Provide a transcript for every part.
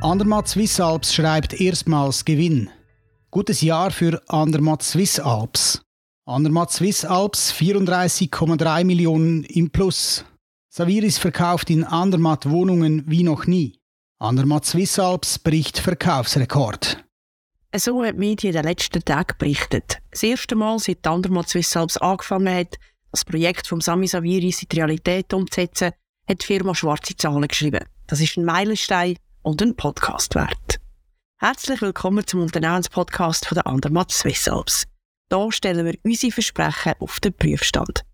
Andermatt Swiss Alps schreibt erstmals Gewinn. Gutes Jahr für Andermatt Swiss Alps. Andermatt Swiss Alps 34,3 Millionen im Plus. Saviris verkauft in Andermatt Wohnungen wie noch nie. Andermatt Swiss Alps bricht Verkaufsrekord. So hat die Medien den letzten Tagen berichtet. Das erste Mal, seit Andermatt Swiss Alps angefangen hat, das Projekt von Sami Saviris in die Realität umzusetzen, hat die Firma schwarze Zahlen geschrieben. Das ist ein Meilenstein und ein Podcast wert. Herzlich willkommen zum Unternehmenspodcast von der Andermatt Swiss Alps. Hier stellen wir unsere Versprechen auf den Prüfstand.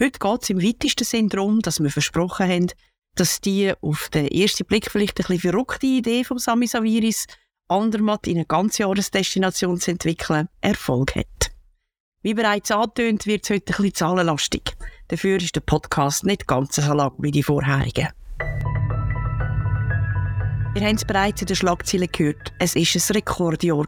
Heute geht es im weitesten Sinn darum, dass wir versprochen haben, dass die auf den ersten Blick vielleicht ein bisschen verrückte Idee von Sami Saviris, Andermatt in eine ganze Jahresdestination zu entwickeln, Erfolg hat. Wie bereits angetönt, wird es heute ein bisschen zahlenlastig. Dafür ist der Podcast nicht ganz so lang wie die vorherigen. Wir haben es bereits in den Schlagzeilen gehört. Es war ein Rekordjahr.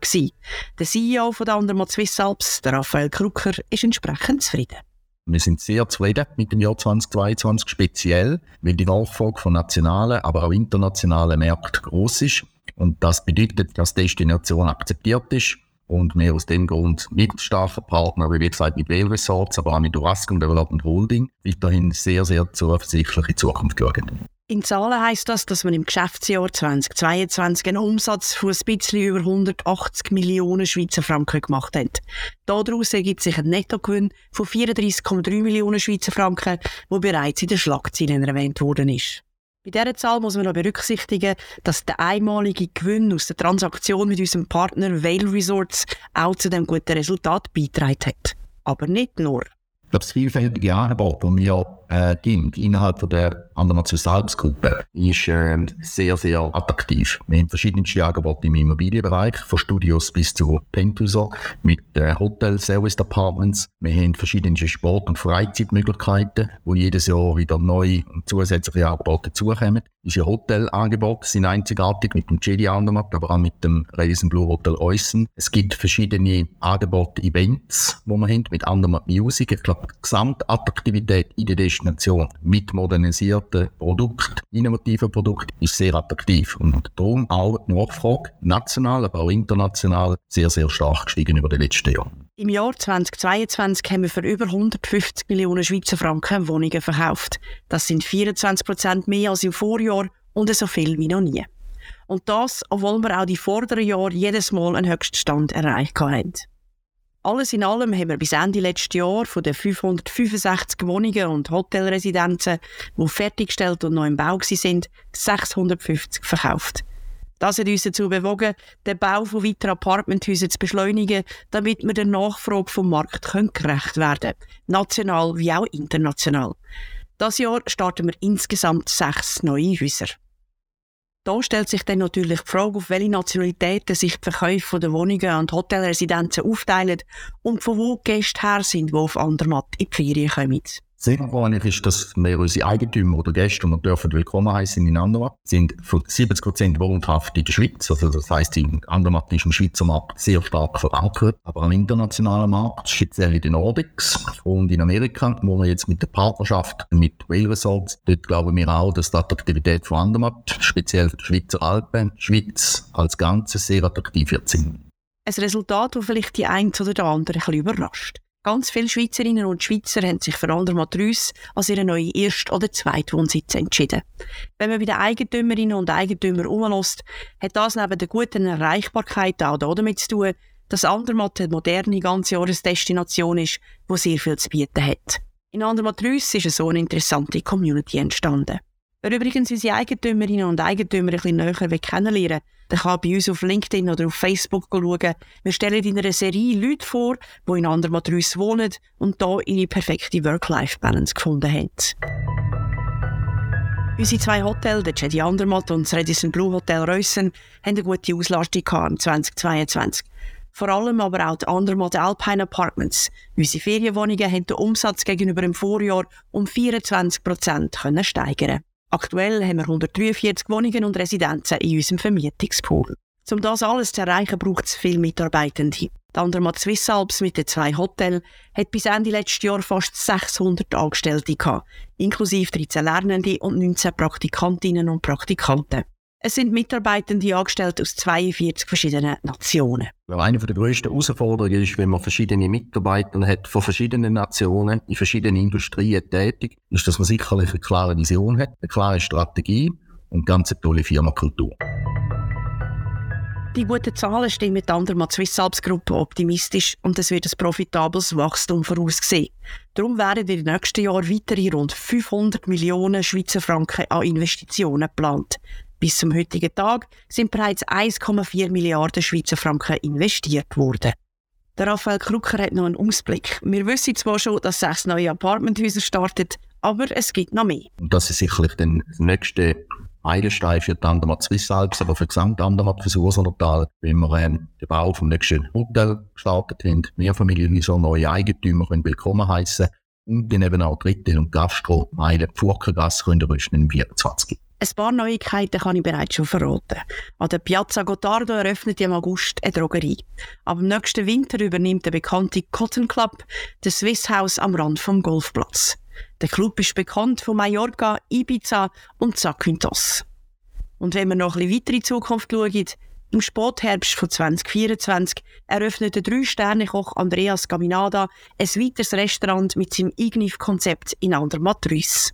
Der CEO von der Andermatt Swiss Alps, der Raphael Krucker, ist entsprechend zufrieden. Wir sind sehr zufrieden mit dem Jahr 2022, speziell, weil die Nachfrage von nationalen, aber auch internationalen Märkten groß ist. Und das bedeutet, dass die Destination akzeptiert ist und wir aus dem Grund mit starken Partnern, wie gesagt mit Whale Resorts, aber auch mit Urascom Development Holding, weiterhin sehr, sehr zuversichtliche Zukunft schauen. In Zahlen heisst das, dass man im Geschäftsjahr 2022 einen Umsatz von ein bisschen über 180 Millionen Schweizer Franken gemacht hat. Daraus ergibt sich ein Nettogewinn von 34,3 Millionen Schweizer Franken, wo bereits in den Schlagzeilen erwähnt worden ist. Bei dieser Zahl muss man noch berücksichtigen, dass der einmalige Gewinn aus der Transaktion mit unserem Partner Vale Resorts auch zu dem guten Resultat beigetragen hat. Aber nicht nur. Das vielfältige Angebot, das wir äh, innerhalb der anderen Salzgruppe ist äh, sehr, sehr attraktiv. Wir haben verschiedenste Angebote im Immobilienbereich, von Studios bis zu Penthäusern mit äh, Hotel Service Apartments. Wir haben verschiedene Sport- und Freizeitmöglichkeiten, wo jedes Jahr wieder neue und zusätzliche Angebote dazukommen. Unsere Hotelangebote sind einzigartig mit dem Jedi Andermatt, aber auch mit dem Radisson Blue Hotel Eusen. Es gibt verschiedene Angebote, Events, die wir haben mit Andermatt Music. Ich glaube, die Gesamtattraktivität in der Destination mit modernisierten Produkten, innovativen Produkten, ist sehr attraktiv. Und darum auch die Nachfrage, national, aber auch international, sehr, sehr stark gestiegen über die letzten Jahre. Im Jahr 2022 haben wir für über 150 Millionen Schweizer Franken Wohnungen verkauft. Das sind 24 Prozent mehr als im Vorjahr und so viel wie noch nie. Und das, obwohl wir auch die vorderen Jahre jedes Mal einen Höchststand erreicht haben. Alles in allem haben wir bis Ende letzten Jahr von den 565 Wohnungen und Hotelresidenzen, die fertiggestellt und noch im Bau sind, 650 verkauft. Das hat uns dazu bewogen, den Bau von weiteren Apartmenthäusern zu beschleunigen, damit wir der Nachfrage vom Markt gerecht werden können, national wie auch international. Das Jahr starten wir insgesamt sechs neue Häuser. Da stellt sich dann natürlich die Frage, auf welche Nationalitäten sich die Verkäufe der Wohnungen und Hotelresidenzen aufteilen und von wo die Gäste her sind, die auf Andermatt in die Ferien kommen. Wahrscheinlich ist, dass wir unsere Eigentümer oder Gäste, die wir dürfen willkommen heißen in Andermatt, sind von 70 Prozent wohnhaft in der Schweiz. Also das heisst, in Andermatt ist im Schweizer Markt sehr stark verankert, aber am internationalen Markt, speziell in den Nordics und in Amerika, wo wir jetzt mit der Partnerschaft mit Whale Resorts, dort glauben wir auch, dass die Attraktivität von Andermatt, speziell für die Schweizer Alpen, Schweiz als Ganzes sehr attraktiv wird. Ein Resultat, das vielleicht die eine oder andere ein bisschen überrascht. Ganz viele Schweizerinnen und Schweizer haben sich für Andermatt Rüss als ihre neue Erst- oder Zweitwohnsitz entschieden. Wenn man bei den Eigentümerinnen und Eigentümern umlässt, hat das neben der guten Erreichbarkeit auch damit zu tun, dass Andermatt eine moderne Ganzjahresdestination ist, die sehr viel zu bieten hat. In Andermatt Rüss ist so eine interessante Community entstanden. Wer übrigens unsere Eigentümerinnen und Eigentümer ein bisschen näher kennenlernen der kann bei uns auf LinkedIn oder auf Facebook schauen. Wir stellen in einer Serie Leute vor, die in Andermatt wohnen und hier ihre perfekte Work-Life-Balance gefunden haben. Unsere zwei Hotels, der Jedi Andermatt und das Radisson Blue Hotel Reussen, haben eine gute Auslastung im 2022. Vor allem aber auch die Andermatt Alpine Apartments. Unsere Ferienwohnungen haben den Umsatz gegenüber dem Vorjahr um 24 Prozent steigern Aktuell haben wir 143 Wohnungen und Residenzen in unserem Vermietungspool. Um das alles zu erreichen, braucht es viele Mitarbeitende. Die Andermatt Swiss Alps mit den zwei Hotels hat bis Ende letztes Jahr fast 600 Angestellte gehabt, inklusive 13 Lernende und 19 Praktikantinnen und Praktikanten. Es sind Mitarbeitende angestellt aus 42 verschiedenen Nationen. Eine der grössten Herausforderungen ist, wenn man verschiedene Mitarbeiter hat von verschiedenen Nationen in verschiedenen Industrien tätig, ist, dass man sicherlich eine klare Vision hat, eine klare Strategie und ganz eine tolle Firmenkultur. Die guten Zahlen stimmen die Andermatt Swiss Alps Gruppe optimistisch und es wird ein profitables Wachstum vorausgesehen. Darum werden in den nächsten Jahren weitere rund 500 Millionen Schweizer Franken an Investitionen geplant. Bis zum heutigen Tag sind bereits 1,4 Milliarden Schweizer Franken investiert worden. Der Raphael Krucker hat noch einen Ausblick. Wir wissen zwar schon, dass sechs neue Apartmenthäuser starten, aber es gibt noch mehr. Das ist sicherlich der nächste Meilenstein für die Andermatt Swiss Alps, aber für gesamte Andermatt, für das Ursonertal, wenn wir ähm, den Bau vom nächsten Hotel gestartet haben, Mehrfamilienhäuser, neue Eigentümer können willkommen heißen und dann eben auch Dritte und Gastro, Meile, Furkengasse können rüsten im 24. Ein paar Neuigkeiten kann ich bereits schon verraten. An der Piazza Gottardo eröffnet im August eine Drogerie. Ab dem nächsten Winter übernimmt der bekannte Cotton Club das Swiss House am Rand vom Golfplatz. Der Club ist bekannt von Mallorca, Ibiza und Zakynthos. Und wenn wir noch ein bisschen weiter in die Zukunft schauen, im Spätherbst von 2024 eröffnet der Drei-Sterne-Koch Andreas Gaminada ein weiteres Restaurant mit seinem Ignif-Konzept in Andermatt Ruiz.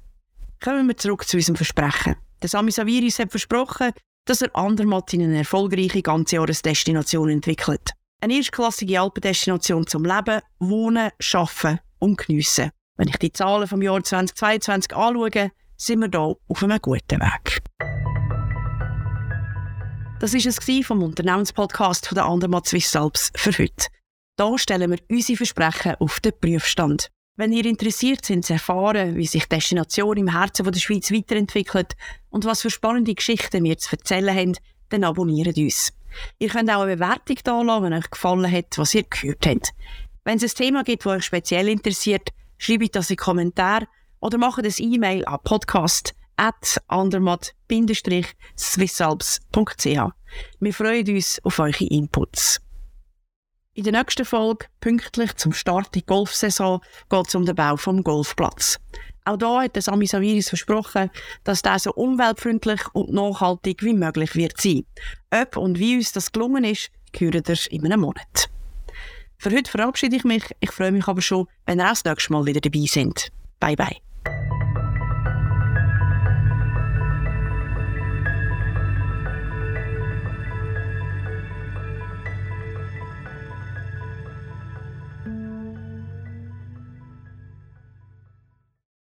Kommen wir zurück zu unserem Versprechen. Der Sami Saviris hat versprochen, dass er Andermatt in eine erfolgreiche Ganzjahresdestination entwickelt. Eine erstklassige Alpendestination zum Leben, Wohnen, Arbeiten und Geniessen. Wenn ich die Zahlen vom Jahr 2022 anschaue, sind wir hier auf einem guten Weg. Das war es vom Unternehmenspodcast der Andermatt Swiss Alps für heute. Hier stellen wir unsere Versprechen auf den Prüfstand. Wenn ihr interessiert sind zu erfahren, wie sich die Destination im Herzen der Schweiz weiterentwickelt und was für spannende Geschichten wir zu erzählen haben, dann abonniert uns. Ihr könnt auch eine Bewertung da lassen, wenn euch gefallen hat, was ihr gehört habt. Wenn es ein Thema gibt, das euch speziell interessiert, schreibt das in Kommentar oder macht ein E-Mail an podcast swissalps.ch. Wir freuen uns auf eure Inputs. In der nächsten Folge, pünktlich zum Start der Golfsaison, geht es um den Bau vom Golfplatz. Auch da hat der Sami Saviris versprochen, dass der so umweltfreundlich und nachhaltig wie möglich wird sein. Ob und wie uns das gelungen ist, hören ihr in einem Monat. Für heute verabschiede ich mich. Ich freue mich aber schon, wenn ihr auch das nächste Mal wieder dabei sind. Bye bye.